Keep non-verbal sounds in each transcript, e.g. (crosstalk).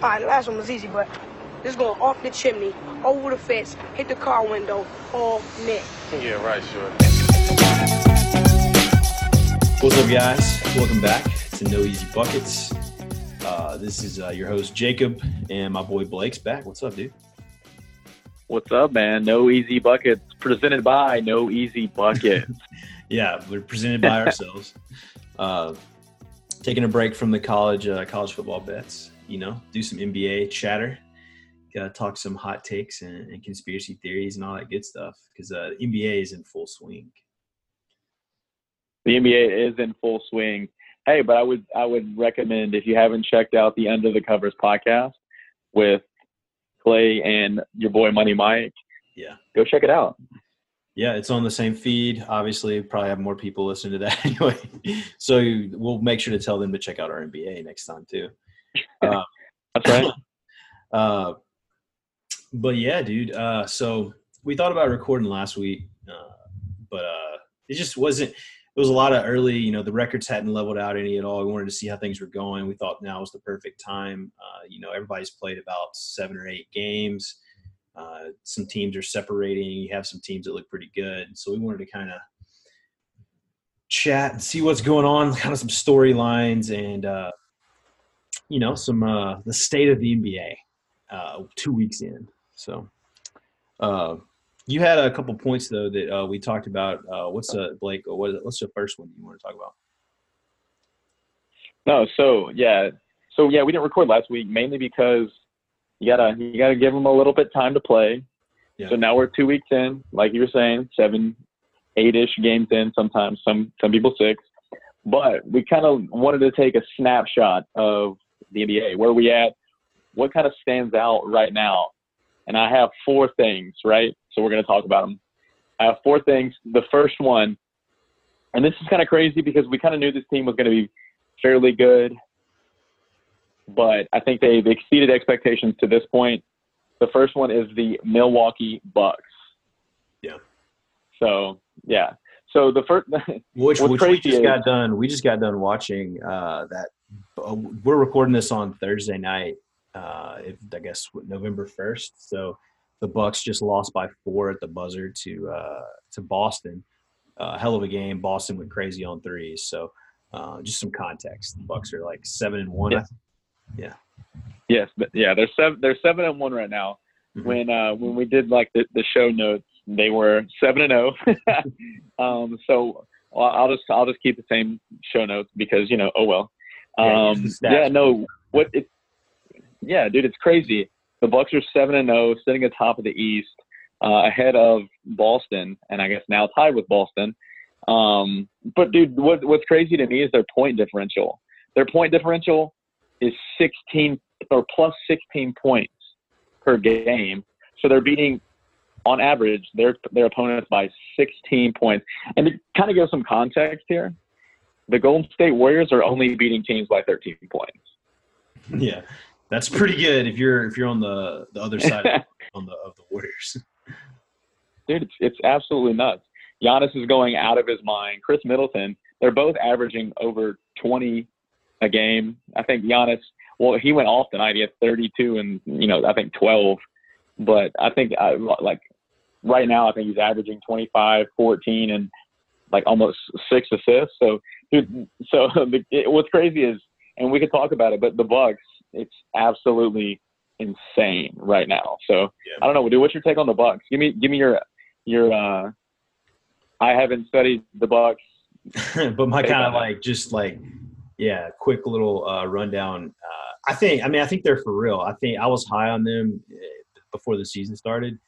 All right, the last one was easy, but this going off the chimney, over the fence, hit the car window, all net. Yeah, right, sure. What's up, guys? Welcome back to No Easy Buckets. Uh, this is uh, your host Jacob and my boy Blake's back. What's up, dude? What's up, man? No Easy Buckets presented by No Easy Buckets. (laughs) yeah, we're presented by (laughs) ourselves. Uh, taking a break from the college uh, college football bets. You know, do some NBA chatter. Gotta talk some hot takes and, and conspiracy theories and all that good stuff because uh, NBA is in full swing. The NBA is in full swing. Hey, but I would I would recommend if you haven't checked out the Under the Covers podcast with Clay and your boy Money Mike. Yeah, go check it out. Yeah, it's on the same feed. Obviously, probably have more people listen to that (laughs) anyway. So we'll make sure to tell them to check out our NBA next time too. Uh, (laughs) That's right. Uh, but yeah, dude. Uh, so we thought about recording last week, uh, but uh, it just wasn't. It was a lot of early. You know, the records hadn't leveled out any at all. We wanted to see how things were going. We thought now was the perfect time. Uh, you know, everybody's played about seven or eight games. Uh, some teams are separating. You have some teams that look pretty good. So we wanted to kind of chat and see what's going on, kind of some storylines and uh, you know some uh, the state of the NBA uh, two weeks in. So uh, you had a couple points though that uh, we talked about. Uh, what's uh, Blake? What, what's the first one you want to talk about? No, so yeah, so yeah, we didn't record last week mainly because you gotta you gotta give them a little bit time to play. Yeah. So now we're two weeks in, like you were saying, seven, eight-ish games in. Sometimes some some people six, but we kind of wanted to take a snapshot of the NBA. Where are we at? What kind of stands out right now? And I have four things, right? So we're going to talk about them. I have four things. The first one, and this is kind of crazy because we kind of knew this team was going to be fairly good, but I think they've exceeded expectations to this point. The first one is the Milwaukee Bucks. Yeah. So yeah. So the first, (laughs) which, which we just is, got done. We just got done watching uh, that. Uh, we're recording this on Thursday night. Uh, if, I guess November first. So the Bucks just lost by four at the buzzer to uh, to Boston. Uh, hell of a game. Boston went crazy on threes. So uh, just some context. The Bucks are like seven and one. Yeah. yeah. Yes, but yeah, they're seven. They're seven and one right now. Mm-hmm. When uh, when we did like the, the show notes, they were seven and zero. Oh. (laughs) um, so I'll just I'll just keep the same show notes because you know oh well. Um, yeah, yeah, no, what it, yeah, dude, it's crazy. The Bucks are seven and zero, sitting atop of the East, uh, ahead of Boston, and I guess now tied with Boston. Um, but dude, what, what's crazy to me is their point differential. Their point differential is 16 or plus 16 points per game. So they're beating, on average, their their opponents by 16 points. And to kind of give some context here, the Golden State Warriors are only beating teams by 13 points. Yeah, that's pretty good if you're if you're on the the other side of, (laughs) on the of the Warriors. Dude, it's it's absolutely nuts. Giannis is going out of his mind. Khris Middleton, they're both averaging over 20 a game. I think Giannis, well, he went off tonight. He had 32 and you know I think 12, but I think I, like right now I think he's averaging 25, 14, and like almost six assists. So, dude, so (laughs) the, it, what's crazy is, and we could talk about it, but the Bucks, it's absolutely insane right now. So yeah. I don't know, dude. What's your take on the Bucks? Give me, give me your your. uh I haven't studied the Bucks, (laughs) but my kind of like just like yeah, quick little uh, rundown. Uh, I think, I mean, I think they're for real. I think I was high on them eh, before the season started.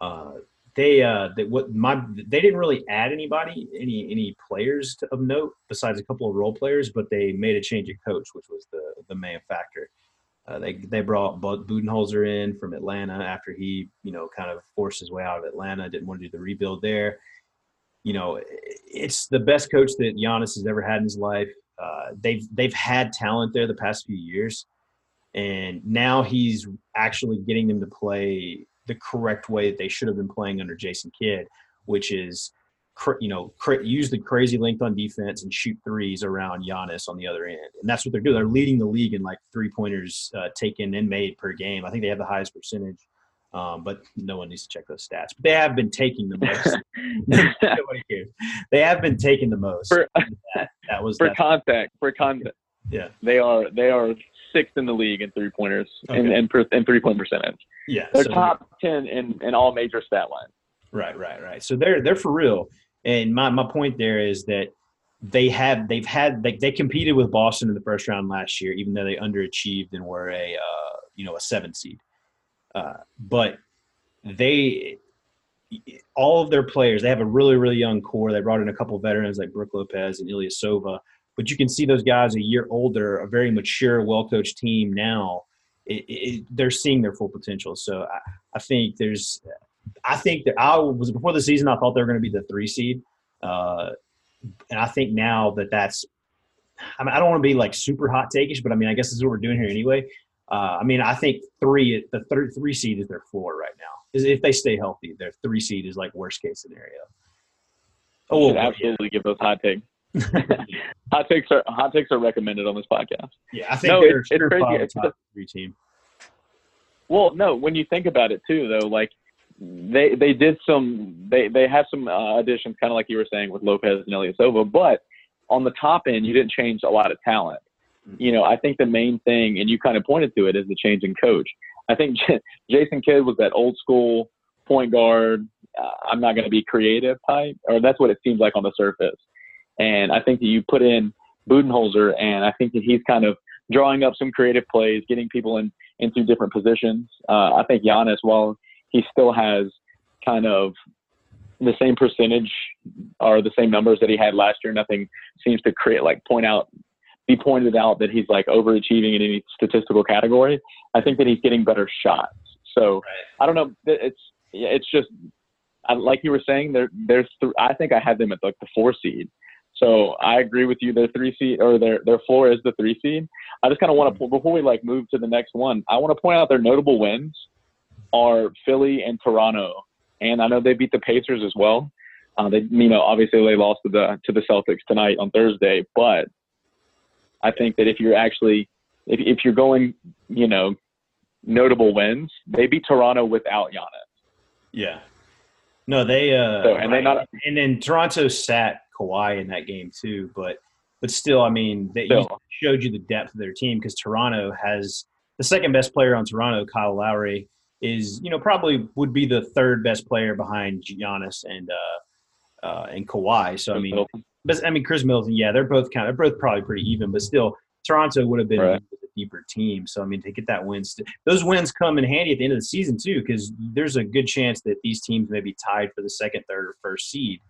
Uh, they uh they what my they didn't really add anybody any any players to, of note besides a couple of role players but they made a change of coach which was the the main factor. Uh, they they brought Budenholzer in from Atlanta after he you know kind of forced his way out of Atlanta didn't want to do the rebuild there. You know it's the best coach that Giannis has ever had in his life. Uh, they've they've had talent there the past few years and now he's actually getting them to play the correct way that they should have been playing under Jason Kidd, which is you know, use the crazy length on defense and shoot threes around Giannis on the other end. And that's what they're doing. They're leading the league in like three pointers uh, taken and made per game. I think they have the highest percentage. Um, but no one needs to check those stats. But they have been taking the most. (laughs) Nobody cares. They have been taking the most. For, that, that was (laughs) for that, contact. For contact. Yeah. They are they are sixth in the league in three pointers Okay. and and, per, and three point percentage. Yeah. They're so- top ten in, in all major stat lines. Right, right, right. So they're they're for real. And my, my point there is that they have they've had they, they competed with Boston in the first round last year, even though they underachieved and were a uh, you know a seven seed. Uh, but they all of their players they have a really really young core. They brought in a couple veterans like Brook Lopez and Ilyasova, but you can see those guys a year older, a very mature, well coached team now. It, it, they're seeing their full potential. So I, I think there's I think that I was before the season. I thought they were going to be the three seed, uh, and I think now that that's. I, mean, I don't want to be like super hot takeish, but I mean, I guess this is what we're doing here anyway. Uh, I mean, I think three, the third three seed is their floor right now. Is if they stay healthy, their three seed is like worst case scenario. Oh, should yeah. absolutely give those hot takes. (laughs) hot takes are hot takes are recommended on this podcast. yeah, I think No, they're it's- it's crazy. It's top three team. Well, no, when you think about it too, though, like they they did some they they have some uh, additions, kind of like you were saying with Lopez and Ilyasova, but on the top end, you didn't change a lot of talent. You know, I think the main thing, and you kind of pointed to it, is the change in coach. I think J- Jason Kidd was that old school point guard. Uh, I'm not going to be creative type, or that's what it seems like on the surface. And I think that you put in Budenholzer, and I think that he's kind of drawing up some creative plays, getting people in into different positions. Uh, I think Giannis, while he still has kind of the same percentage or the same numbers that he had last year, nothing seems to create like point out, be pointed out that he's like overachieving in any statistical category. I think that he's getting better shots. So I don't know. It's it's just I- like you were saying. There, there's th- I think I had them at like the four seed. So I agree with you. Their three seed or their their floor is the three seed. I just kind of want to before we like move to the next one. I want to point out their notable wins are Philly and Toronto, and I know they beat the Pacers as well. Uh, they, you know, obviously they lost to the to the Celtics tonight on Thursday, but I think that if you're actually if if you're going, you know, notable wins, they beat Toronto without Giannis. Yeah. No, they uh So, and they not- and then Toronto sat Kawhi in that game too, but but still, I mean, they showed you the depth of their team because Toronto has the second best player on Toronto, Kyle Lowry, is you know probably would be the third best player behind Giannis and uh, uh and Kawhi. So I mean, but I mean Khris Middleton, yeah, they're both kind of they're both probably pretty even, but still Toronto would have been Right. a deeper team. So I mean, to get that win, st- those wins come in handy at the end of the season too, because there's a good chance that these teams may be tied for the second, third, or first seed.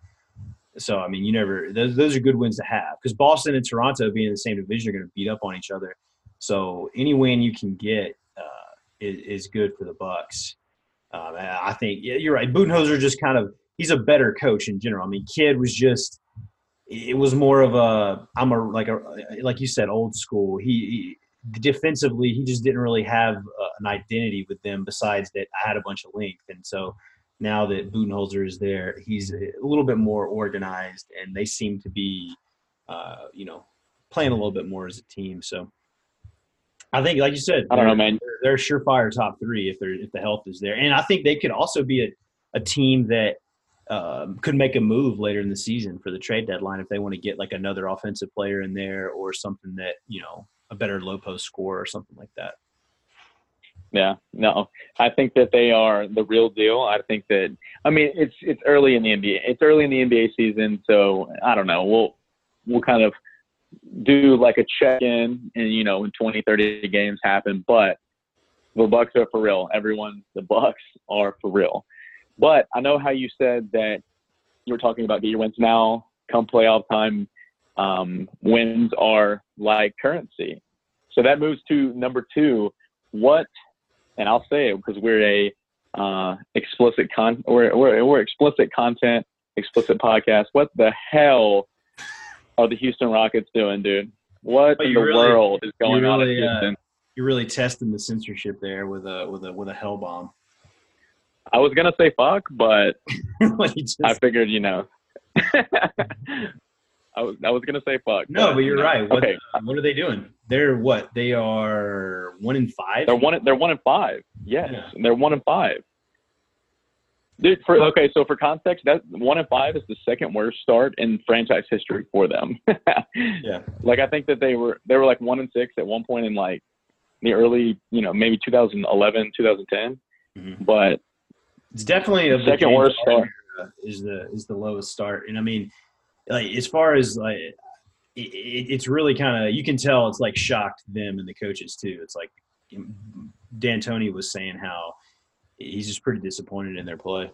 So I mean, you never those those are good wins to have because Boston and Toronto being in the same division are going to beat up on each other. So any win you can get uh, is, is good for the Bucks. Um, I think yeah, you're right. Budenholzer just kind of he's a better coach in general. I mean, Kidd was just it was more of a I'm a like a like you said old school. He, he defensively he just didn't really have uh, an identity with them besides that I had a bunch of length, and so now that Budenholzer is there, he's a little bit more organized, and they seem to be uh, you know playing a little bit more as a team. So. I think, like you said, I don't know, man. they're, they're a surefire top three if they're if the health is there, and I think they could also be a, a team that um, could make a move later in the season for the trade deadline if they want to get like another offensive player in there or something that you know a better low post score or something like that. Yeah, no, I think that they are the real deal. I think that I mean it's it's early in the NBA. It's early in the NBA season, so I don't know. We'll we'll kind of do like a check in, and you know when 20, 30 games happen. But the Bucks are for real. Everyone, the Bucks are for real. But I know how you said that you were talking about get your wins now, come playoff time. Um, wins are like currency. So that moves to number two. What and I'll say it because we're a uh, explicit con we're, we're we're explicit content, explicit podcast. What the hell are the Houston Rockets doing, dude? What in the really- world is going on in really, uh, You're really testing the censorship there with a with a with a hell bomb. I was gonna say fuck, but (laughs) just- I figured you know (laughs) I was I was gonna say fuck. No, but you're no. right. What, okay, what are they doing? They're what? They are one in five. they're one. They're one in five. Yes, Yeah. they're one in five. Dude, for okay, so for context, that one in five is the second worst start in franchise history for them. (laughs) Yeah. Like I think that they were they were like one in six at one point in like the early, you know, maybe 2011, 2010. Mhm. But It's definitely the Second worst era is the is the lowest start, and I mean, like as far as like, it, it, it's really kind of you can tell it's like shocked them and the coaches too. It's like D'Antoni was saying how he's just pretty disappointed in their play.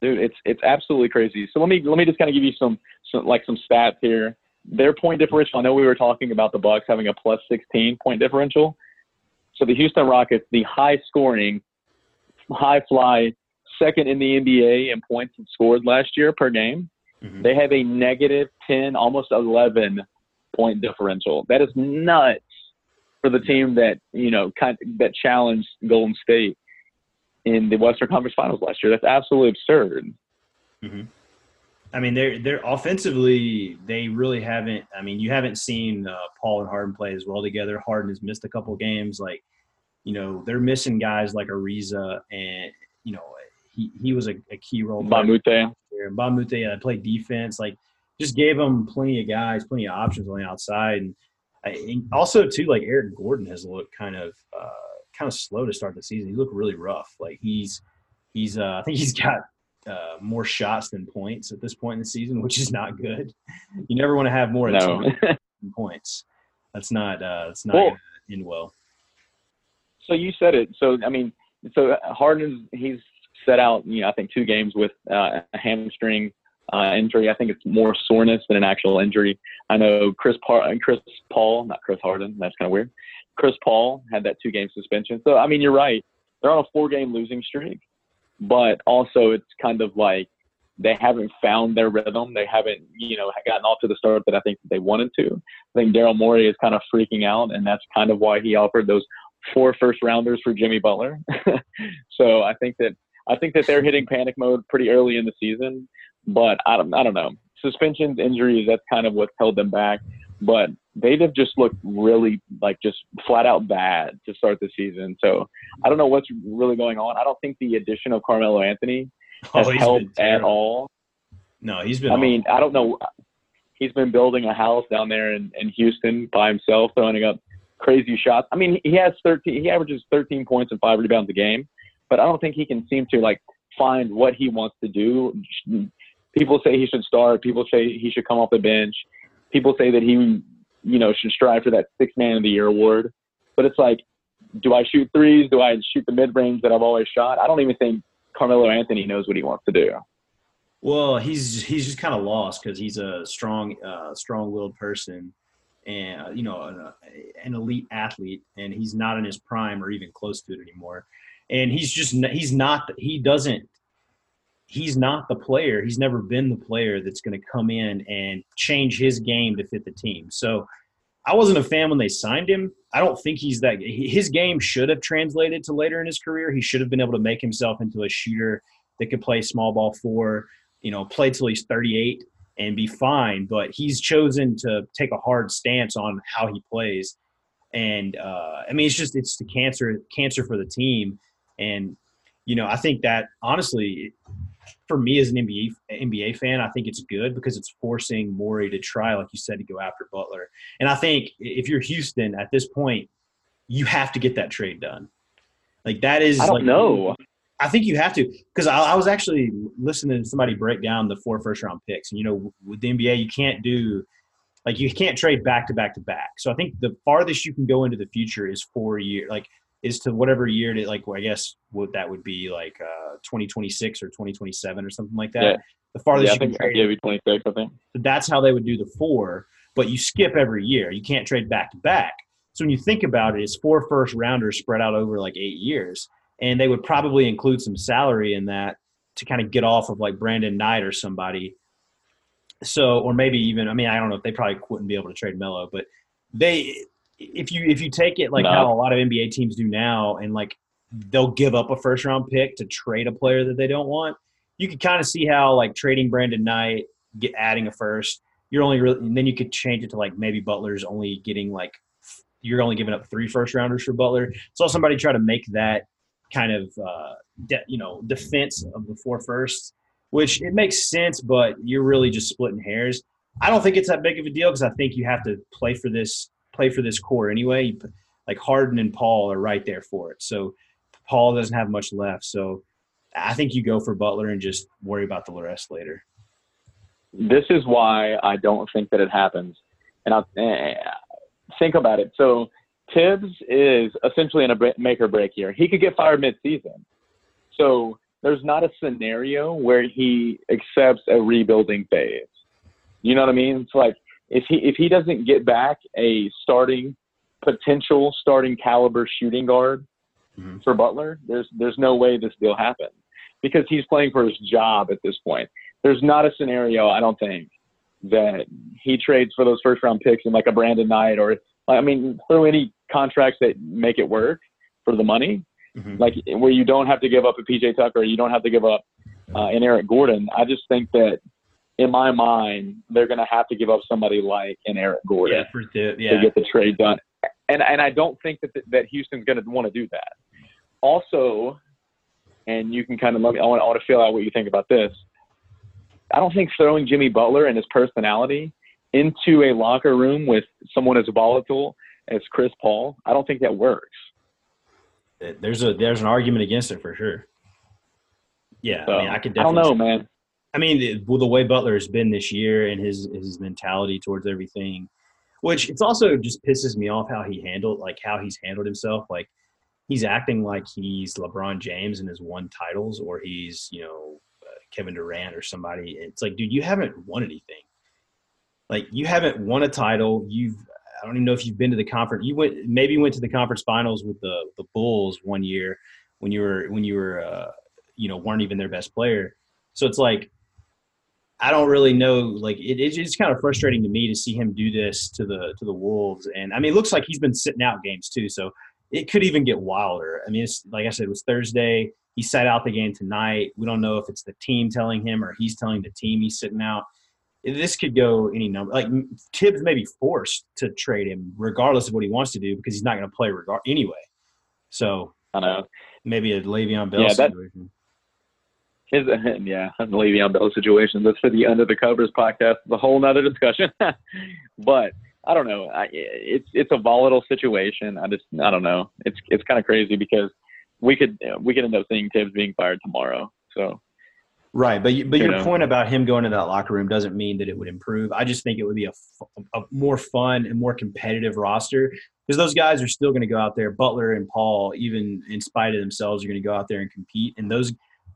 dude, it's it's absolutely crazy. So let me let me just kind of give you some, some like some stats here. Their point differential. I know we were talking about the Bucks having a plus 16 point differential. So the Houston Rockets, the high scoring, high fly, second in the NBA in points scored last year per game. Mhm. They have a negative 10, almost 11 point differential. That is nuts for the team that you know kind that challenged Golden State in the Western Conference Finals last year. That's absolutely absurd. I mean, they're they're offensively they really haven't. I mean, you haven't seen uh, Paul and Harden play as well together. Harden has missed a couple games. Like, you know, they're missing guys like Ariza, and you know, he he was a, a key role. player. Mbah a Moute. Bamute uh, played defense. Like, just gave them plenty of guys, plenty of options on the outside, and, I, and also too, like Eric Gordon has looked kind of uh, kind of slow to start the season. He looked really rough. Like he's he's uh, I think he's got uh, more shots than points at this point in the season, which is not good. You never want to have more No. 10 (laughs) points. That's not uh, that's not Well- end well. so you said it. So I mean, so Harden he's set out. You know, I think two games with uh, a hamstring uh, injury. I think it's more soreness than an actual injury. I know Chris Par- Chris Paul, not Chris Harden. That's kind of weird. Chris Paul had that two game suspension. So I mean, you're right. They're on a four game losing streak, but also it's kind of like they haven't found their rhythm. They haven't, you know, gotten off to the start that I think they wanted to. I think Daryl Morey is kind of freaking out, and that's kind of why he offered those four first rounders for Jimmy Butler. (laughs) so I think that I think that they're hitting panic mode pretty early in the season. But I don't I don't know. Suspensions, injuries, that's kind of what's held them back. But they'd have just looked really like just flat out bad to start the season. So I don't know what's really going on. I don't think the addition of Carmelo Anthony oh, has Oh, helped at all. No, he's been. I mean, I don't know. He's been building a house down there in, in Houston by himself, throwing up crazy shots. I mean, he has 13. He averages 13 points and five rebounds a game, but I don't think he can seem to like find what he wants to do. People say he should start. People say he should come off the bench. People say that he, you know, should strive for that six man of the year award. But it's like, do I shoot threes? Do I shoot the mid range that I've always shot? I don't even think Carmelo Anthony knows what he wants to do. Well, he's he's just kind of lost because he's a strong, uh, strong-willed person, and uh, you know, an, an elite athlete, and he's not in his prime or even close to it anymore. And he's just he's not he doesn't he's not the player. He's never been the player that's going to come in and change his game to fit the team. So I wasn't a fan when they signed him. I don't think he's that. His game should have translated to later in his career. He should have been able to make himself into a shooter that could play small ball four, you know, play till he's 38 and be fine. But he's chosen to take a hard stance on how he plays. And uh, I mean, it's just it's the cancer cancer for the team. And you know, I think that honestly, for me as an NBA NBA fan, I think it's good because it's forcing Morey to try, like you said, to go after Butler. And I think if you're Houston at this point, you have to get that trade done. Like that is. I don't like, know. I think you have to because I, I was actually listening to somebody break down the four first round picks, and you know, with the NBA, you can't do like you can't trade back to back to back. So I think the farthest you can go into the future is four years, like is to whatever year to like I guess what that would be like uh 2026 or 2027 or something like that. Yeah. The farthest Yeah, I you can trade. yeah, be 26. I think. So that's how they would do the four, but you skip every year. You can't trade back to back. So when you think about it, it's four first rounders spread out over like eight years. And they would probably include some salary in that to kind of get off of like Brandon Knight or somebody. So, or maybe even, I mean, I don't know if they probably wouldn't be able to trade Melo, but they, if you, if you take it like No. how a lot of NBA teams do now and like they'll give up a first round pick to trade a player that they don't want, you could kind of see how like trading Brandon Knight, get adding a first, you're only really, and then you could change it to like maybe Butler's only getting like you're only giving up three first rounders for Butler. So somebody try to make that kind of uh, de- you know defense of the four firsts, which it makes sense, but you're really just splitting hairs. I don't think it's that big of a deal because I think you have to play for this play for this core anyway. Like Harden and Paul are right there for it. So Paul doesn't have much left. So I think you go for Butler and just worry about the rest later. This is why I don't think that it happens. And I eh, think about it. So Thibs is essentially in a make or break year. He could get fired mid-season. So there's not a scenario where he accepts a rebuilding phase. You know what I mean? It's like if he if he doesn't get back a starting potential starting caliber shooting guard mm-hmm. for Butler, there's there's no way this deal happens because he's playing for his job at this point. There's not a scenario I don't think that he trades for those first round picks in like a Brandon Knight or I mean throw any contracts that make it work for the money, mm-hmm. like where you don't have to give up a PJ Tucker, you don't have to give up uh, an Eric Gordon. I just think that in my mind, they're going to have to give up somebody like an Eric Gordon yeah, the, yeah. to get the trade done. And and I don't think that that Houston's going to want to do that. Also, and you can kind of let me. I want, I want to feel out what you think about this. I don't think throwing Jimmy Butler and his personality into a locker room with someone as volatile as Chris Paul, I don't think that works. There's a there's an argument against it for sure. Yeah, so, I mean, I could definitely. I don't know, man. I mean, the, well, the way Butler has been this year and his his mentality towards everything, which it's also just pisses me off how he handled like how he's handled himself. Like he's acting like he's LeBron James and has won titles, or he's you know uh, Kevin Durant or somebody. It's like, dude, you haven't won anything. Like you haven't won a title. You've I don't even know if you've been to the conference. You went maybe went to the conference finals with the the Bulls one year when you were when you were uh, you know weren't even their best player. So it's like I don't really know. Like it, it's just kind of frustrating to me to see him do this to the to the Wolves. And I mean, it looks like he's been sitting out games too, so it could even get wilder. I mean, it's like I said, it was Thursday. He sat out the game tonight. We don't know if it's the team telling him or he's telling the team he's sitting out. This could go any number. Like Thibs may be forced to trade him regardless of what he wants to do because he's not going to play regard anyway. So I know maybe a Le'Veon Bell yeah, situation. That- his (laughs) yeah, the Le'Veon Bell situation. That's for the Under the Covers podcast. It's a whole nother discussion. (laughs) but I don't know. I, it's it's a volatile situation. I just I don't know. It's it's kind of crazy because we could we could end up seeing Thibs being fired tomorrow. So right, but but you your know. point about him going to that locker room doesn't mean that it would improve. I just think it would be a, a more fun and more competitive roster because those guys are still going to go out there. Butler and Paul, even in spite of themselves, are going to go out there and compete. And those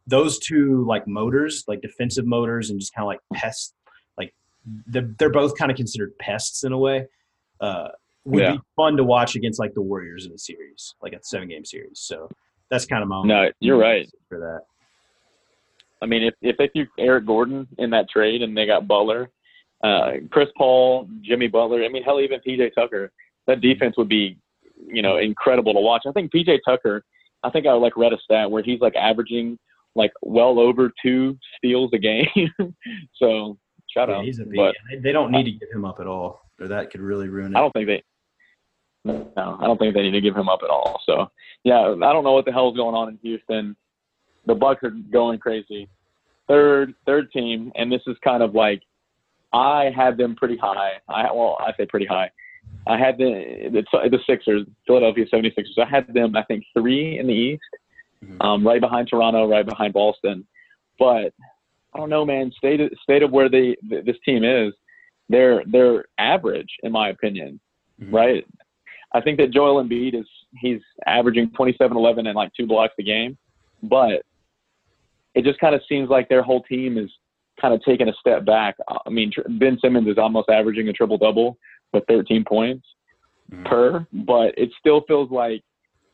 those two like motors, like defensive motors, and just kind of like pests, like they're, they're both kind of considered pests in a way. Uh, would yeah. be fun to watch against like the Warriors in a series, like a seven game series. So that's kind of my no. You're right for that. I mean, if if they threw Eric Gordon in that trade and they got Butler, uh, Chris Paul, Jimmy Butler, I mean, hell, even PJ Tucker, that defense would be, you know, incredible to watch. I think PJ Tucker, I think I like read a stat where he's like averaging like well over two steals a game. (laughs) so shout yeah, out. He's a but, they don't need to give him up at all, or that could really ruin it. I don't think they. No, I don't think they need to give him up at all. So yeah, I don't know what the hell is going on in Houston. The Bucks are going crazy. Third, third team, and this is kind of like I had them pretty high. I well, I say pretty high. I had the the, the Sixers, Philadelphia 76ers. I had them, I think, three in the East mm-hmm. um, right behind Toronto, right behind Boston. But I don't know, man. State of, state of where they this team is, they're they're average in my opinion, mm-hmm. right? I think that Joel Embiid is he's averaging 27, 11, and like two blocks a game, but it just kind of seems like their whole team is kind of taking a step back. I mean, Ben Simmons is almost averaging a triple double with 13 points mm-hmm. per, but it still feels like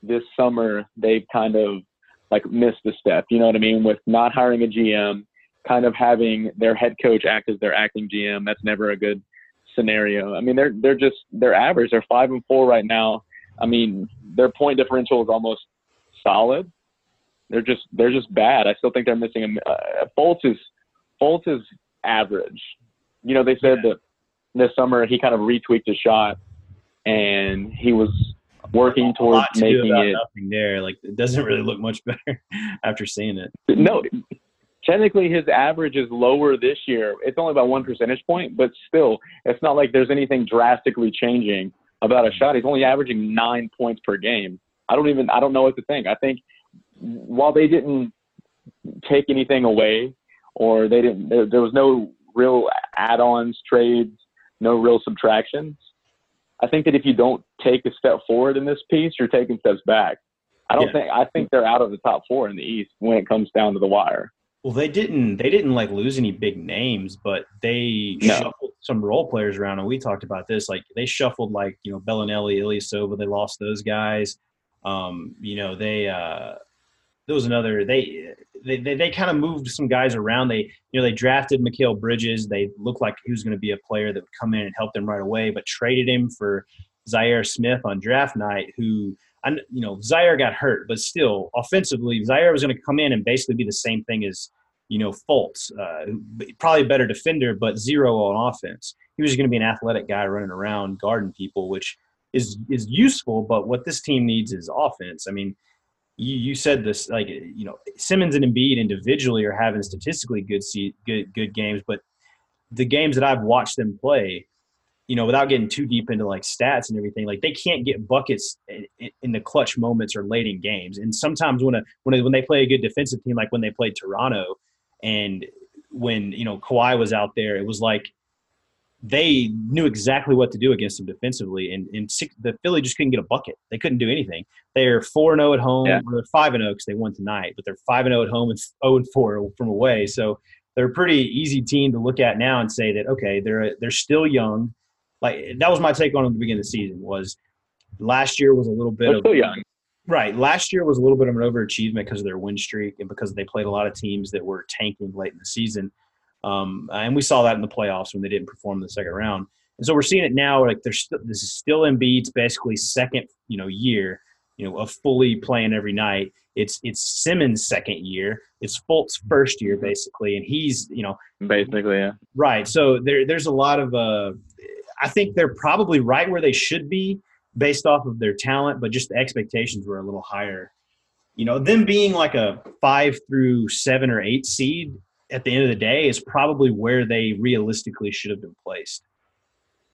this summer they've kind of like missed a step. You know what I mean? With not hiring a GM, kind of having their head coach act as their acting GM. That's never a good scenario. I mean, they're they're just they're average. They're five and four right now. I mean, their point differential is almost solid. They're just they're just bad. I still think they're missing a. Uh, Fultz is Fultz is average. You know, they said yeah. that this summer he kind of retweaked his shot, and he was working towards to making it. Nothing there, like it doesn't really look much (laughs) better after seeing it. No, technically his average is lower this year. It's only about one percentage point, but still, it's not like there's anything drastically changing about a shot. He's only averaging nine points per game. I don't even I don't know what to think. I think while they didn't take anything away or they didn't there, there was no real add-ons, trades, no real subtractions. I think that if you don't take a step forward in this piece, you're taking steps back. I don't yeah. think I think they're out of the top four in the East when it comes down to the wire. Well, they didn't they didn't like lose any big names, but they no. shuffled some role players around, and we talked about this. Like they shuffled like you know Belinelli, Ilyasova. They lost those guys. Um, you know they uh, there was another they they, they, they kind of moved some guys around. They you know they drafted Mikal Bridges. They looked like he was going to be a player that would come in and help them right away, but traded him for Zhaire Smith on draft night, who I you know Zhaire got hurt, but still offensively Zhaire was going to come in and basically be the same thing as you know Fultz, uh, probably a better defender, but zero on offense. He was going to be an athletic guy running around guarding people, which is is useful. But what this team needs is offense. I mean you, you said this like you know Simmons and Embiid individually are having statistically good good good games, but the games that I've watched them play, you know, without getting too deep into like stats and everything, like they can't get buckets in, in the clutch moments or late in games. And sometimes when a when a, when they play a good defensive team, like when they played Toronto, and when you know Kawhi was out there, it was like they knew exactly what to do against them defensively, and, and six, the Philly just couldn't get a bucket. They couldn't do anything. They're four and zero oh at home. Yeah. they're five and zero oh because they won tonight, but they're five and zero oh at home and zero and four from away. So they're a pretty easy team to look at now and say that okay, they're they're still young. Like that was my take on them at the beginning of the season. Was last year was a little bit they're of still young. Right. Last year was a little bit of an overachievement because of their win streak and because they played a lot of teams that were tanking late in the season. Um, and we saw that in the playoffs when they didn't perform in the second round. And so we're seeing it now. Like there's st- this is still Embiid's basically second, you know, year, you know, of fully playing every night. It's it's Simmons' second year. It's Fultz's first year basically, and he's you know basically yeah right. So there there's a lot of uh, I think they're probably right where they should be based off of their talent, but just the expectations were a little higher. You know, them being like a five through seven or eight seed at the end of the day is probably where they realistically should have been placed.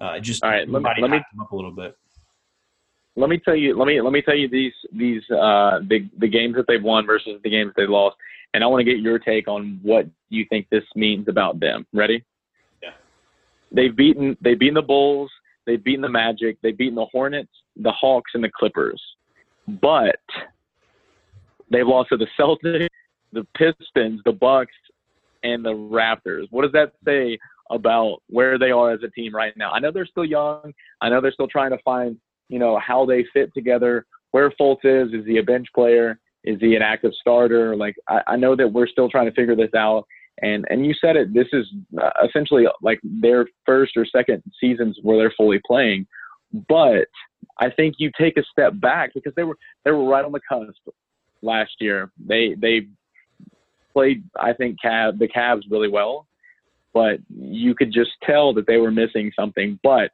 Uh, just all right. Let me, let me up a little bit. Let me tell you. Let me let me tell you these these uh, the the games that they've won versus the games they lost, and I want to get your take on what you think this means about them. Ready? Yeah. They've beaten they've beaten the Bulls. They've beaten the Magic. They've beaten the Hornets, the Hawks, and the Clippers. But they've lost to the Celtics, the Pistons, the Bucks, and the Raptors. What does that say about where they are as a team right now. I know they're still young. I know they're still trying to find, you know, how they fit together. Where Fultz is, is he a bench player? Is he an active starter? Like I, I know that we're still trying to figure this out. And and you said it. This is uh, essentially like their first or second seasons where they're fully playing. But I think you take a step back because they were they were right on the cusp last year. They they played I think Cav the Cavs really well but you could just tell that they were missing something. But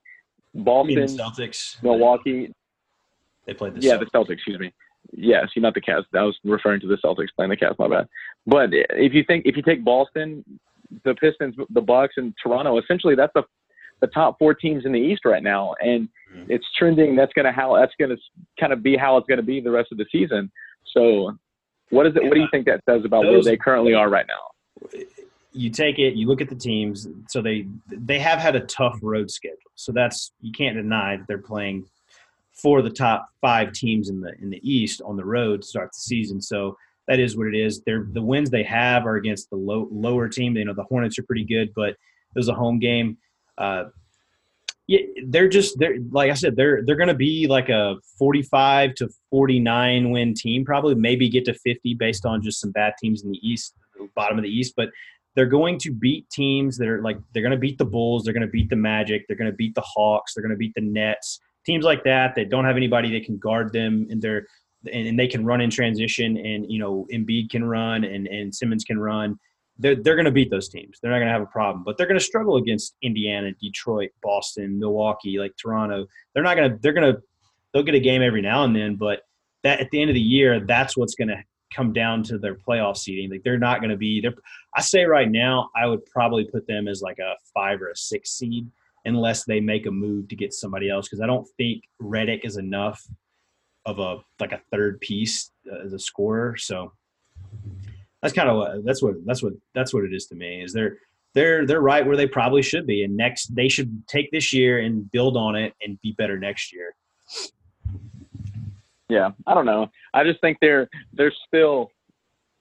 Boston, Celtics, Milwaukee, they played the yeah Celtics. the Celtics. Excuse me. Yes, you're not the Cavs. I was referring to the Celtics playing the Cavs. My bad. But if you think if you take Boston, the Pistons, the Bucks, and Toronto, essentially that's the the top four teams in the East right now, and mm-hmm. it's trending. That's gonna how that's gonna kind of be how it's gonna be the rest of the season. So, what is it? What do you think that says about Those, where they currently are right now? you take it, you look at the teams. So they they have had a tough road schedule. So that's you can't deny that they're playing for the top five teams in the in the East on the road to start the season. So that is what it is. They're the wins they have are against the low, lower team. You know the Hornets are pretty good, but it was a home game. Uh, yeah, they're just they're like I said they're they're going to be like a 45 to 49 win team probably maybe get to 50 based on just some bad teams in the East bottom of the East but they're going to beat teams that are like they're going to beat the Bulls, they're going to beat the Magic, they're going to beat the Hawks, they're going to beat the Nets, teams like that that don't have anybody that can guard them, and they're and, and they can run in transition, and you know Embiid can run, and and Simmons can run. They're they're going to beat those teams. They're not going to have a problem, but they're going to struggle against Indiana, Detroit, Boston, Milwaukee, like Toronto. They're not going to. They're going to. They'll get a game every now and then, but that at the end of the year, that's what's going to come down to their playoff seeding. Like they're not going to be. They're. I say right now, I would probably put them as like a five or a six seed unless they make a move to get somebody else because I don't think Redick is enough of a like a third piece uh, as a scorer. So that's kind of what that's what that's what that's what it is to me. Is they're they're they're right where they probably should be, and next they should take this year and build on it and be better next year. Yeah, I don't know. I just think they're they're still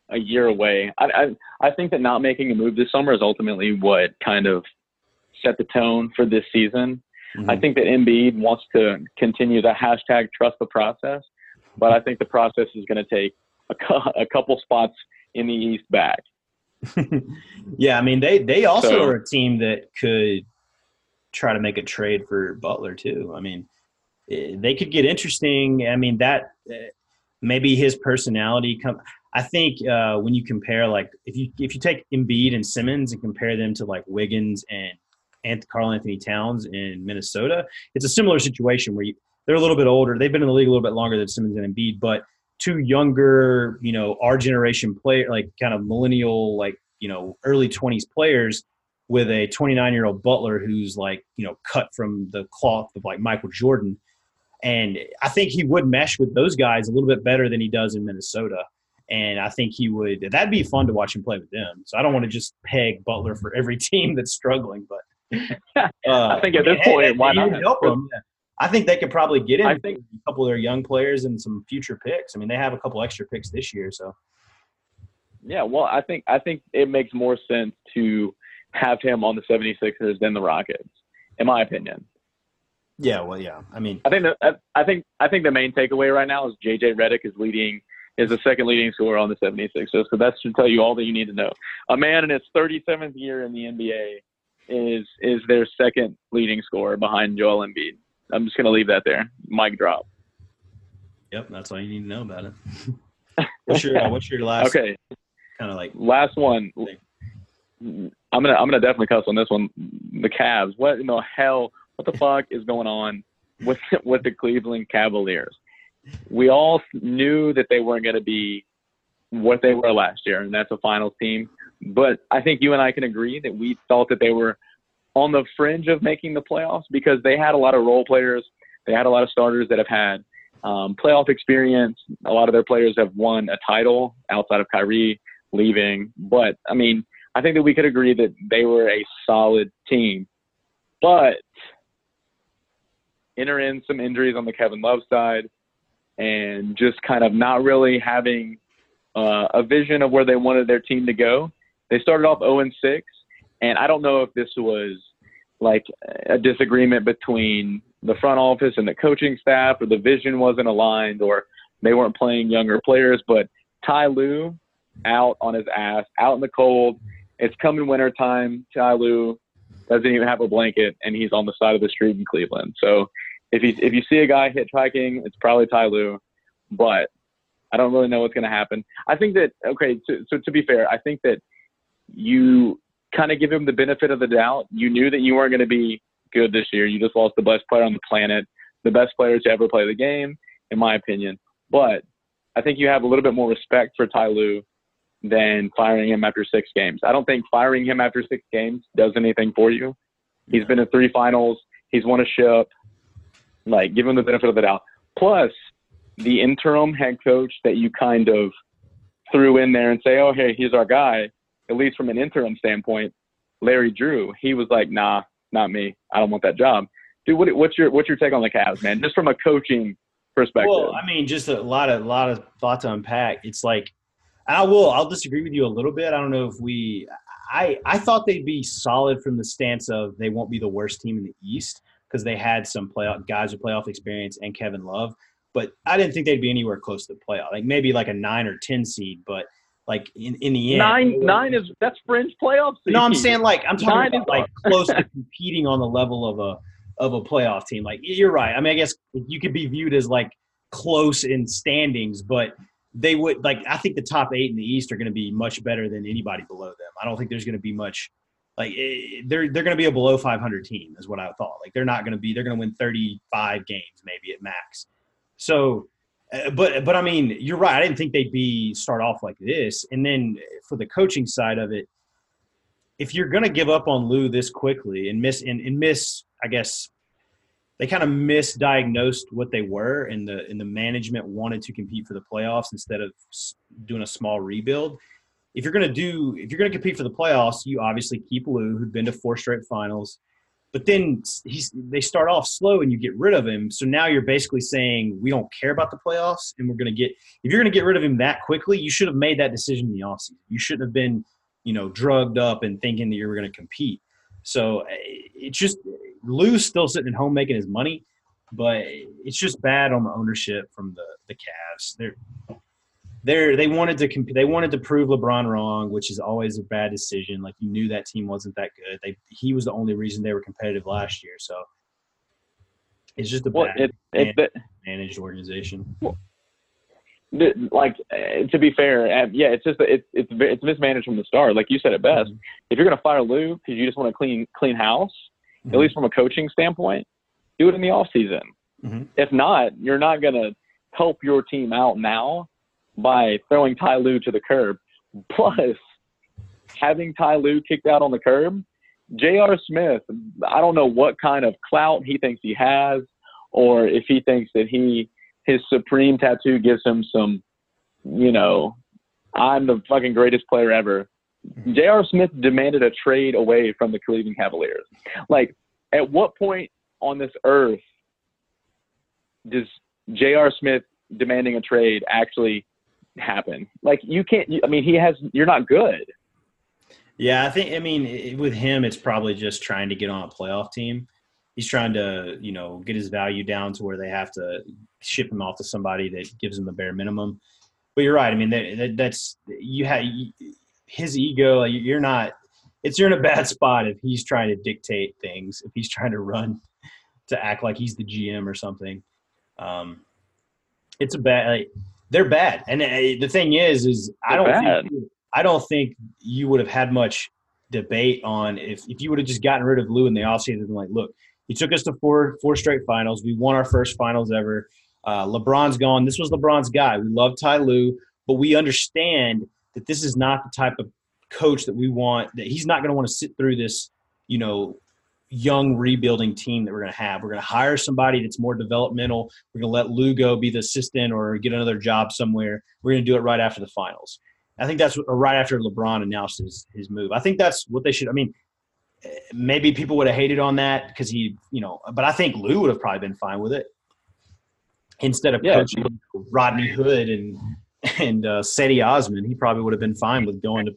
a year away. I, I I think that not making a move this summer is ultimately what kind of set the tone for this season. Mm-hmm. I think that Embiid wants to continue the hashtag trust the process, but I think the process is going to take a, a couple spots in the East back. (laughs) yeah, I mean they they also so, are a team that could try to make a trade for Butler too. I mean eh, they could get interesting. I mean that eh, maybe his personality come. I think uh, when you compare like if you if you take Embiid and Simmons and compare them to like Wiggins and and Karl-Anthony Towns in Minnesota, it's a similar situation where you, they're a little bit older. They've been in the league a little bit longer than Simmons and Embiid, but two younger, you know, our generation player, like kind of millennial, like you know, early twenties players with a 29 year old Butler who's like you know cut from the cloth of like Michael Jordan, and I think he would mesh with those guys a little bit better than he does in Minnesota. And I think he would. That'd be fun to watch him play with them. So I don't want to just peg Butler for every (laughs) team that's struggling, but uh, (laughs) I think at this point, hey, why not help them? I think they could probably get in I think, a couple of their young players and some future picks. I mean, they have a couple extra picks this year, so. Yeah, well, I think I think it makes more sense to have him on the 76ers than the Rockets, in my opinion. Yeah, well, yeah. I mean, I think that I think I think the main takeaway right now is JJ Redick is leading is the second leading scorer on the 76ers. So that should tell you all that you need to know. A man in his 37th year in the NBA is is their second leading scorer behind Joel Embiid. I'm just gonna leave that there. Mic drop. Yep, that's all you need to know about it. (laughs) what's your uh, What's your last? Okay. Kind of like last one. I'm gonna I'm gonna definitely cuss on this one. The Cavs. What in the hell? What the fuck is going on with (laughs) with the Cleveland Cavaliers? We all knew that they weren't gonna be what they were last year, and that's a finals team. But I think you and I can agree that we thought that they were on the fringe of making the playoffs because they had a lot of role players. They had a lot of starters that have had um, playoff experience. A lot of their players have won a title outside of Kyrie leaving. But I mean, I think that we could agree that they were a solid team. But enter in some injuries on the Kevin Love side and just kind of not really having uh, a vision of where they wanted their team to go. They started off 0 6, and I don't know if this was like a disagreement between the front office and the coaching staff, or the vision wasn't aligned, or they weren't playing younger players. But Ty Lue out on his ass, out in the cold. It's coming winter time. Ty Lue doesn't even have a blanket, and he's on the side of the street in Cleveland. So if you if you see a guy hitchhiking, it's probably Ty Lue. But I don't really know what's going to happen. I think that okay. So, so to be fair, I think that you kind of give him the benefit of the doubt. You knew that you weren't going to be good this year. You just lost the best player on the planet, the best player to ever play the game, in my opinion. But I think you have a little bit more respect for Ty Lue than firing him after six games. I don't think firing him after six games does anything for you. He's been in three finals. He's won a ship. Like, give him the benefit of the doubt. Plus, the interim head coach that you kind of threw in there and say, oh, hey, he's our guy at least from an interim standpoint, Larry Drew, he was like, nah, not me. I don't want that job. Dude, what, what's your what's your take on the Cavs, man? Just from a coaching perspective. Well, I mean, just a lot of lot of thought to unpack. It's like I will I'll disagree with you a little bit. I don't know if we I I thought they'd be solid from the stance of they won't be the worst team in the East because they had some playoff guys with playoff experience and Kevin Love. But I didn't think they'd be anywhere close to the playoff. Like maybe like a nine or ten seed, but like in, in the end. Nine nine is that's fringe playoffs. No, I'm saying like I'm talking nine about like (laughs) close to competing on the level of a of a playoff team. Like you're right. I mean, I guess you could be viewed as like close in standings, but they would like. I think the top eight in the East are going to be much better than anybody below them. I don't think there's going to be much. Like eh, they're they're going to be a below 500 team, is what I thought. Like they're not going to be. They're going to win 35 games maybe at max. So, uh, but but I mean, you're right. I didn't think they'd be start off like this. And then for the coaching side of it, if you're going to give up on Lue this quickly and miss and, and miss, I guess they kind of misdiagnosed what they were, and the and the management wanted to compete for the playoffs instead of doing a small rebuild. If you're going to do, if you're going to compete for the playoffs, you obviously keep Lue, who'd been to four straight finals. But then he's they start off slow and you get rid of him. So now you're basically saying we don't care about the playoffs and we're going to get if you're going to get rid of him that quickly, you should have made that decision in the offseason. You shouldn't have been, you know, drugged up and thinking that you were going to compete. So eh, it's just Lue's still sitting at home making his money, but it's just bad on the ownership from the the Cavs. They're they're they wanted to comp- they wanted to prove LeBron wrong, which is always a bad decision. Like you knew that team wasn't that good. They he was the only reason they were competitive last year. So it's just a well, bad it, managed, managed organization. Well, like uh, to be fair, uh, yeah, it's just it's it's it's mismanaged from the start. Like you said it best. Mm-hmm. If you're going to fire Lue because you just want to clean clean house, mm-hmm. at least from a coaching standpoint, do it in the off season. Mm-hmm. If not, you're not going to help your team out now by throwing Ty Lue to the curb. (laughs) Plus, having Ty Lue kicked out on the curb, J.R. Smith, I don't know what kind of clout he thinks he has, or if he thinks that he his supreme tattoo gives him some, you know, I'm the fucking greatest player ever. J.R. Smith demanded a trade away from the Cleveland Cavaliers. Like, at what point on this earth does J.R. Smith demanding a trade actually happen? Like, you can't. I mean, he has. You're not good. Yeah, I think. I mean, with him, it's probably just trying to get on a playoff team. He's trying to, you know, get his value down to where they have to ship him off to somebody that gives him the bare minimum. But you're right. I mean, that, that's you have his ego. You're not. It's you're in a bad spot if he's trying to dictate things. If he's trying to run, to act like he's the GM or something. Um, it's a bad. Like, they're bad, and uh, the thing is, is I don't bad. think I don't think you would have had much debate on if if you would have just gotten rid of Lue in the offseason and like, look, he took us to four four straight finals. We won our first finals ever. Uh, LeBron's gone. This was LeBron's guy. We love Ty Lue, but we understand that this is not the type of coach that we want. That he's not going to want to sit through this, you know, young rebuilding team that we're going to have. We're going to hire somebody that's more developmental. We're going to let Lue go be the assistant or get another job somewhere. We're going to do it right after the finals. I think that's right after LeBron announced his his move. I think that's what they should. I mean, maybe people would have hated on that because he, you know, but I think Lue would have probably been fine with it instead of yeah. coaching Rodney Hood and and uh, Cedi Osman, he probably would have been fine with going to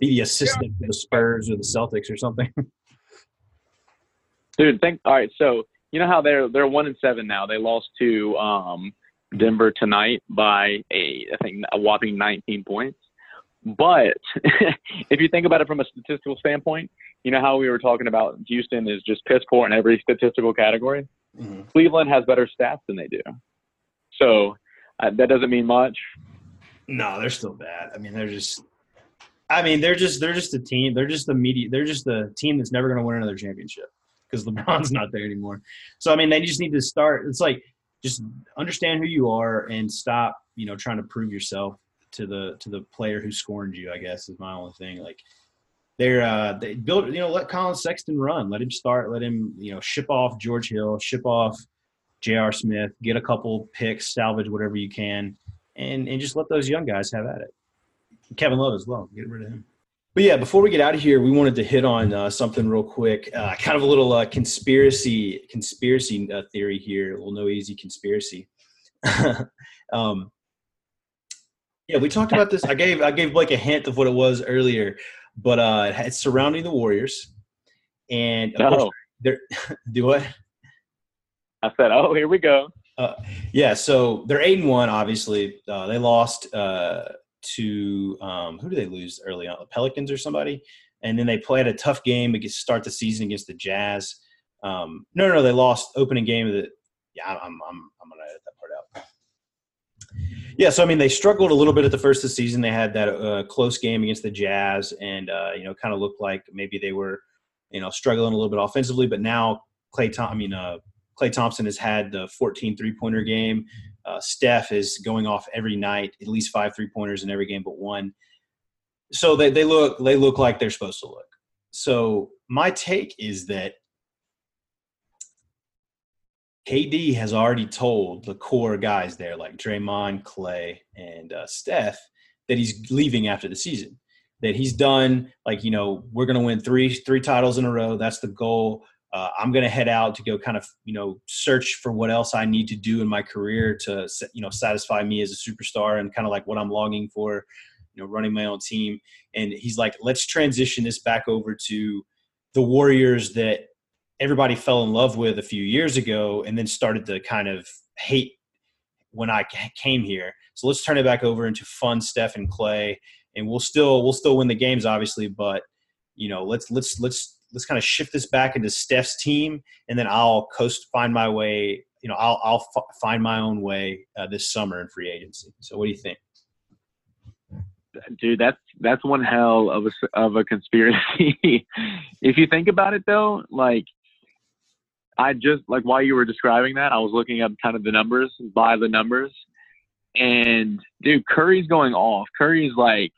be the assistant for the Spurs or the Celtics or something. (laughs) Dude, think all right. So you know how they're they're one and seven now. They lost to um, Denver tonight by a I think a whopping 19 points. But (laughs) if you think about it from a statistical standpoint, you know how we were talking about Houston is just piss poor in every statistical category. Mm-hmm. Cleveland has better stats than they do. So uh, that doesn't mean much. No, they're still bad. I mean, they're just. I mean, they're just they're just a team. They're just the media. They're just a team that's never going to win another championship because LeBron's (laughs) not there anymore. So I mean, they just need to start. It's like just understand who you are and stop, you know, trying to prove yourself to the to the player who scorned you. I guess is my only thing. Like they're uh, they build, you know, let Collin Sexton run, let him start, let him, you know, ship off George Hill, ship off J.R. Smith, get a couple picks, salvage whatever you can, and and just let those young guys have at it. Kevin Love as well, get rid of him. But yeah, before we get out of here, we wanted to hit on uh, something real quick, uh, kind of a little uh, conspiracy conspiracy uh, theory here, a little no easy conspiracy. (laughs) um, yeah, we talked about this. I gave I gave Blake a hint of what it was earlier, but uh, it's surrounding the Warriors, and no. (laughs) do what? I said, "Oh, here we go." Uh, yeah, so they're eight and one. Obviously, uh, they lost uh, to um, who do they lose early on? The Pelicans or somebody, and then they played a tough game to start the season against the Jazz. Um, no, no, no, they lost opening game of the. Yeah, I'm, I'm, I'm gonna edit that part out. Yeah, so I mean, they struggled a little bit at the first of the season. They had that uh, close game against the Jazz, and uh, you know, kind of looked like maybe they were, you know, struggling a little bit offensively. But now Klay Tom- I mean, uh, Klay Thompson has had the 14 three pointer game. Uh, Steph is going off every night, at least five three pointers in every game but one. So they, they look they look like they're supposed to look. So my take is that KD has already told the core guys there, like Draymond, Klay, and uh, Steph, that he's leaving after the season. That he's done. Like you know, we're going to win three three titles in a row. That's the goal. Uh, I'm going to head out to go kind of you know search for what else I need to do in my career to you know satisfy me as a superstar and kind of like what I'm longing for. You know, running my own team. And he's like, let's transition this back over to the Warriors that everybody fell in love with a few years ago and then started to kind of hate when I came here. So let's turn it back over into fun Steph and Klay. and we'll still we'll still win the games obviously, but you know, let's let's let's let's kind of shift this back into Steph's team and then I'll coast find my way, you know, I'll I'll f- find my own way uh, this summer in free agency. So what do you think? dude, that's that's one hell of a of a conspiracy. (laughs) if you think about it, though, like I just like while you were describing that, I was looking up kind of the numbers by the numbers, and dude, Curry's going off. Curry's like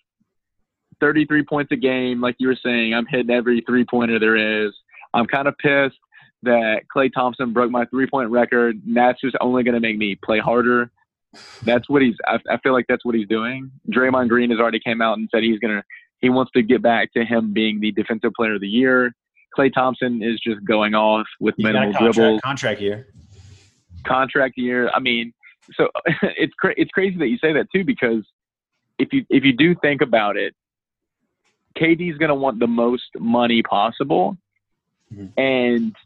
33 points a game, like you were saying. I'm hitting every three pointer there is. I'm kind of pissed that Klay Thompson broke my three point record. And that's just only going to make me play harder that's what he's. I, I feel like that's what he's doing. Draymond Green has already came out and said he's gonna. He wants to get back to him being the defensive player of the year. Klay Thompson is just going off with He's minimal contract, dribbles. Contract year. Contract year. I mean, so (laughs) it's cra- it's crazy that you say that too because if you if you do think about it, KD's going to want the most money possible, Mm-hmm. and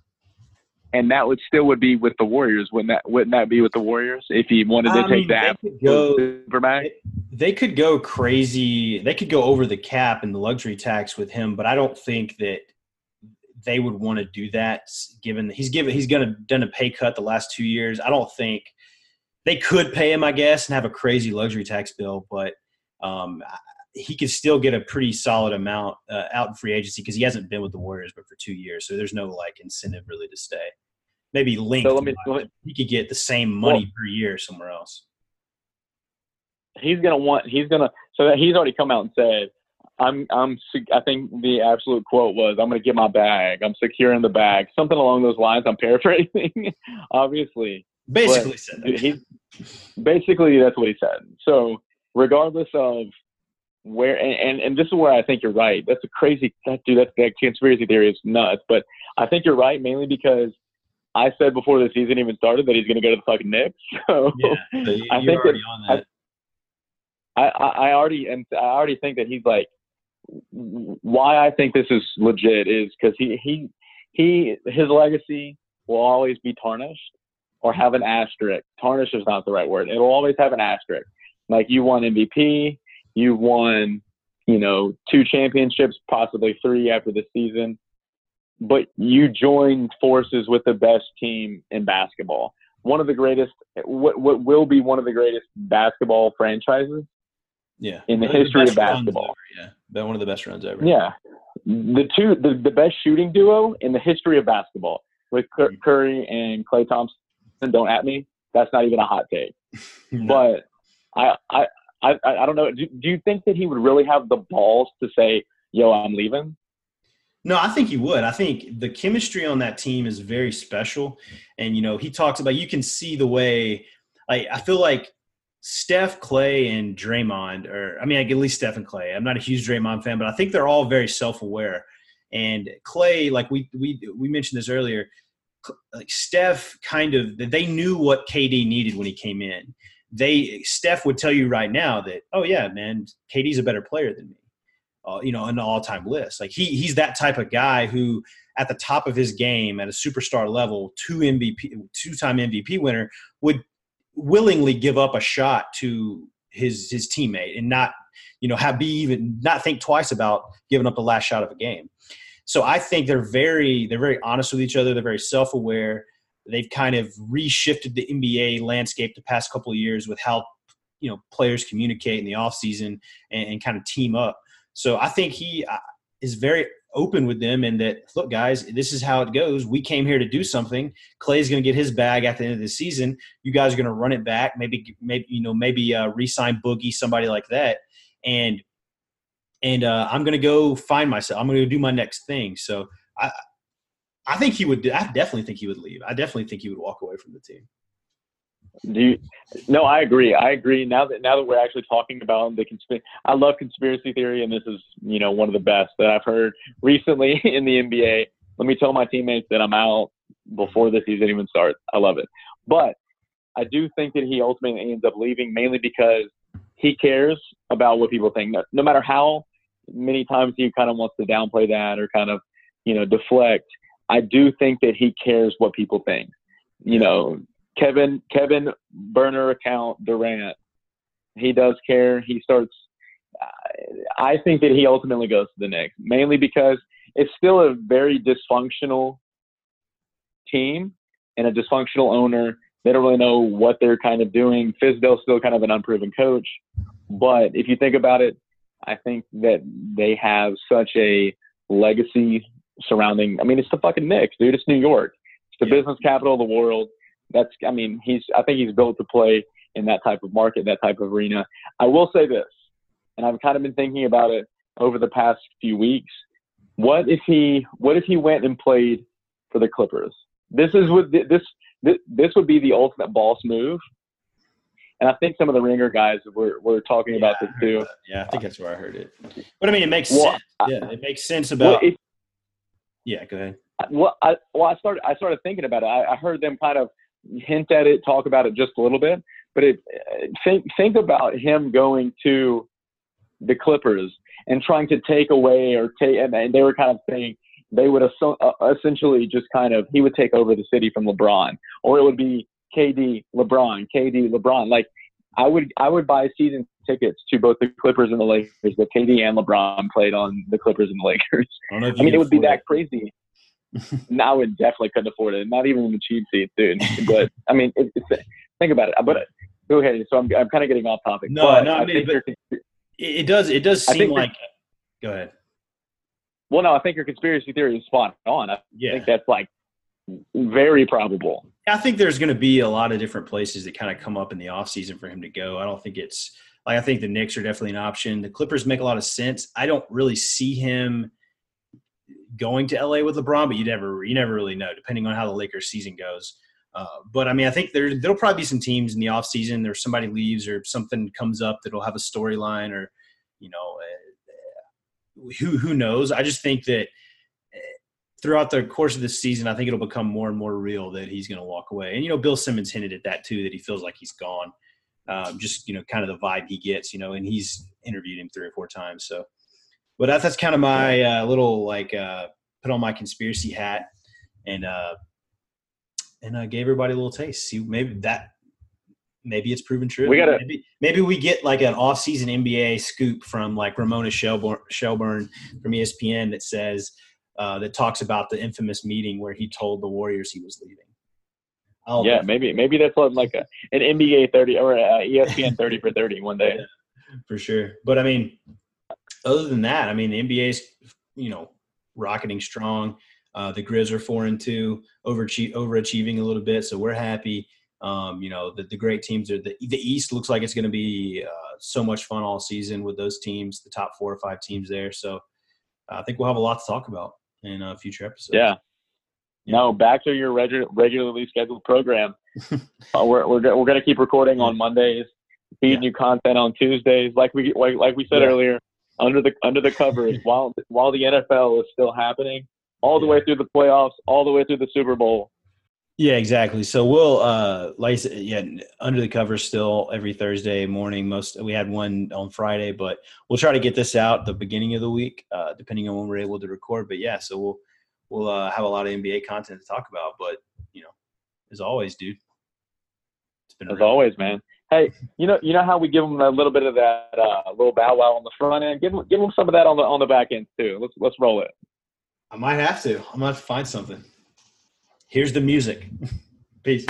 and that would still would be with the Warriors. Wouldn't that wouldn't that be with the Warriors if he wanted to take that they could go-? They could go crazy. They could go over the cap and the luxury tax with him, but I don't think that they would want to do that. Given he's given he's gonna done a pay cut the last two years. I don't think they could pay him, I guess, and have a crazy luxury tax bill, but um, he could still get a pretty solid amount uh, out in free agency because he hasn't been with the Warriors but for two years, so there's no like incentive really to stay. Maybe linked. So let me, let me he could get the same money per year somewhere else. he's gonna want he's gonna so he's already come out and said I'm I'm I think the absolute quote was I'm gonna get my bag I'm securing the bag something along those lines I'm paraphrasing (laughs) obviously Basically But said that. he basically that's what he said so regardless of where and, and and this is where I think you're right that's a crazy that dude that, that conspiracy theory is nuts but I think you're right mainly because I said before the season even started that he's gonna go to the fucking Knicks (laughs) so Yeah, so you- (laughs) I think already on that. I, I I already and I already think that he's like why I think this is legit is because he he he his legacy will always be tarnished or have an asterisk. Tarnish is not the right word. It'll always have an asterisk. Like you won MVP, you won, you know, two championships, possibly three after the season, but you joined forces with the best team in basketball. One of the greatest, what what will be one of the greatest basketball franchises yeah, in the history of basketball. ever, yeah, Been one of the best runs ever. Yeah, the two the, the best shooting duo in the history of basketball with Mhm. Curry and Klay Thompson. Don't at me. That's not even a hot take. (laughs) No. But I I I, I don't know. Do, do you think that he would really have the balls to say, "Yo, I'm leaving"? No, I think he would. I think the chemistry on that team is very special. And, you know, he talks about, you can see the way, like, I feel like Steph, Klay, and Draymond, or, I mean, at least Steph and Klay. I'm not a huge Draymond fan, but I think they're all very self aware. And Klay, like we, we, we mentioned this earlier, like Steph kind of, they knew what KD needed when he came in. They, Steph would tell you right now that, oh, yeah, man, KD's a better player than me uh, you know, an all-time list. Like he he's that type of guy who, at the top of his game, at a superstar level, two MVP, two-time MVP winner, would willingly give up a shot to his his teammate and not, you know, have be even not think twice about giving up the last shot of a game. So I think they're very they're very honest with each other. They're very self-aware. They've kind of reshifted the NBA landscape the past couple of years with how you know players communicate in the off season and, and kind of team up. So I think he uh, is very open with them and that look guys this is how it goes. We came here to do something. Klay's going to get his bag at the end of the season. You guys are going to run it back maybe maybe you know maybe uh, resign boogie somebody like that. And and uh, i'm going to go find myself i'm going to do my next thing. So i i think he would i definitely think he would leave i definitely think he would walk away from the team do you, no, I agree. I agree. Now that now that we're actually talking about the conspiracy, I love conspiracy theory, and this is you know one of the best that I've heard recently (laughs) in the NBA. Let me tell my teammates that I'm out before the season even starts. I love it, but I do think that he ultimately ends up leaving mainly because he cares about what people think. No, no matter how many times he kind of wants to downplay that or kind of you know deflect, I do think that he cares what people think. You know, Kevin Kevin burner account Durant. He does care. He starts. I think that he ultimately goes to the Knicks mainly because it's still a very dysfunctional team and a dysfunctional owner. They don't really know what they're kind of doing. Fizdale's still kind of an unproven coach, but if you think about it, I think that they have such a legacy surrounding. I mean, it's the fucking Knicks, dude. It's New York. It's the yeah. business capital of the world that's I mean he's I think he's built to play in that type of market, that type of arena. I will say this, and I've kind of been thinking about it over the past few weeks. What if he what if he went and played for the Clippers? This is what this this, this would be the ultimate boss move. And I think some of the ringer guys were, were talking yeah, about this too. Yeah, I think that's where I heard it. But I mean, it makes well, sense. Yeah, it makes sense about. Well, it, yeah, go ahead. Well, I, well, I started I started thinking about it. I, I heard them kind of hint at it, talk about it just a little bit. But it, think think about him going to the Clippers and trying to take away or take, and they were kind of saying they would uh, essentially just kind of he would take over the city from LeBron, or it would be KD, LeBron, KD, LeBron. Like I would I would buy season tickets to both the Clippers and the Lakers, but KD and LeBron played on the Clippers and the Lakers. I, I mean, it would be that crazy. (laughs) I would definitely couldn't afford it. Not even in the cheap seats, dude. But I mean, it, it's, think about it. Uh, but go ahead. So I'm, I'm kind of getting off topic. No, but no, I mean, but it does. It does seem like. Go ahead. Well, no, I think your conspiracy theory is spot on. I yeah. think that's like very probable. I think there's going to be a lot of different places that kind of come up in the off season for him to go. I don't think it's like I think the Knicks are definitely an option. The Clippers make a lot of sense. I don't really see him going to LA with LeBron, but you never you never really know, depending on how the Lakers season goes. Uh, but I mean, I think there there'll probably be some teams in the offseason or somebody leaves or something comes up that'll have a storyline or you know uh, who who knows. I just think that uh, throughout the course of this season, I think it'll become more and more real that he's going to walk away. And you know, Bill Simmons hinted at that too, that he feels like he's gone. Um, just you know, kind of the vibe he gets, you know, and he's interviewed him three or four times. So but that's, that's kind of my uh, little like uh, put on my conspiracy hat and uh, and uh, gave everybody a little taste. See, maybe that maybe it's proven true. We gotta maybe, maybe we get like an off-season NBA scoop from like Ramona Shelburne, Shelburne from ESPN that says uh, that talks about the infamous meeting where he told the Warriors he was leaving. I'll yeah, maybe maybe that's like a, an NBA thirty or ESPN thirty for thirty one day. Yeah, (laughs) for sure, but I mean, other than that, I mean, the NBA's you know rocketing strong. Uh, the Grizz are four and two, overachieve, overachieving a little bit, so we're happy. Um, you know, the, the great teams are the the East looks like it's going to be uh, so much fun all season with those teams, the top four or five teams there. So I think we'll have a lot to talk about in uh, future episodes. Yeah. No, back to your regu- regularly scheduled program. (laughs) uh, we're we're, we're going to keep recording on Mondays, feeding yeah. you content on Tuesdays, like we like, like we said yeah. earlier under the under the covers (laughs) while while the NFL is still happening, all the yeah. way through the playoffs, all the way through the Super Bowl. Yeah, exactly. So we'll uh like yeah, under the covers still every Thursday morning. Most we had one on Friday, but we'll try to get this out the beginning of the week, uh, depending on when we're able to record. But yeah, so we'll we'll uh, have a lot of NBA content to talk about. But you know, as always, dude. It's been as always, man. Hey, you know, you know how we give them a little bit of that uh, little bow wow on the front end. Give them, give them some of that on the on the back end too. Let's let's roll it. I might have to. I might have to find something. Here's the music. (laughs) Peace.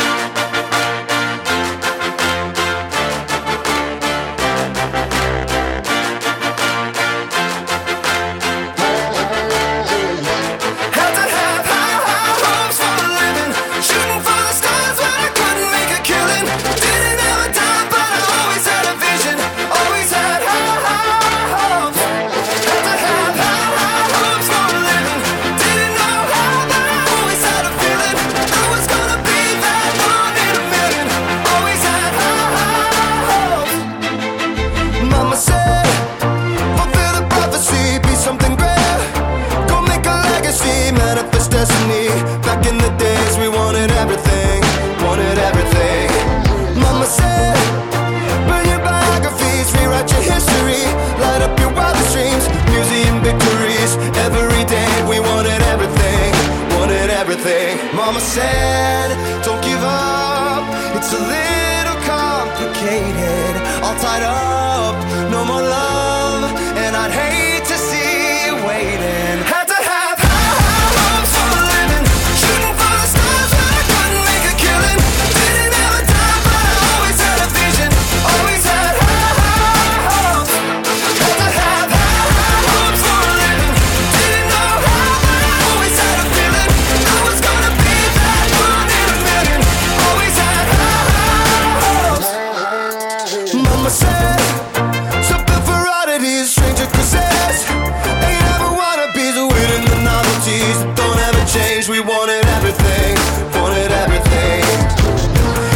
change. We wanted everything, wanted everything.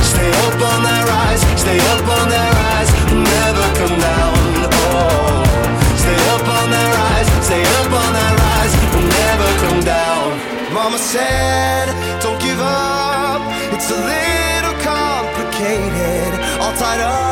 Stay up on that rise. stay up on that rise. never come down. Oh, stay up on that rise. stay up on their eyes, never come down. Mama said, don't give up. It's a little complicated, all tied up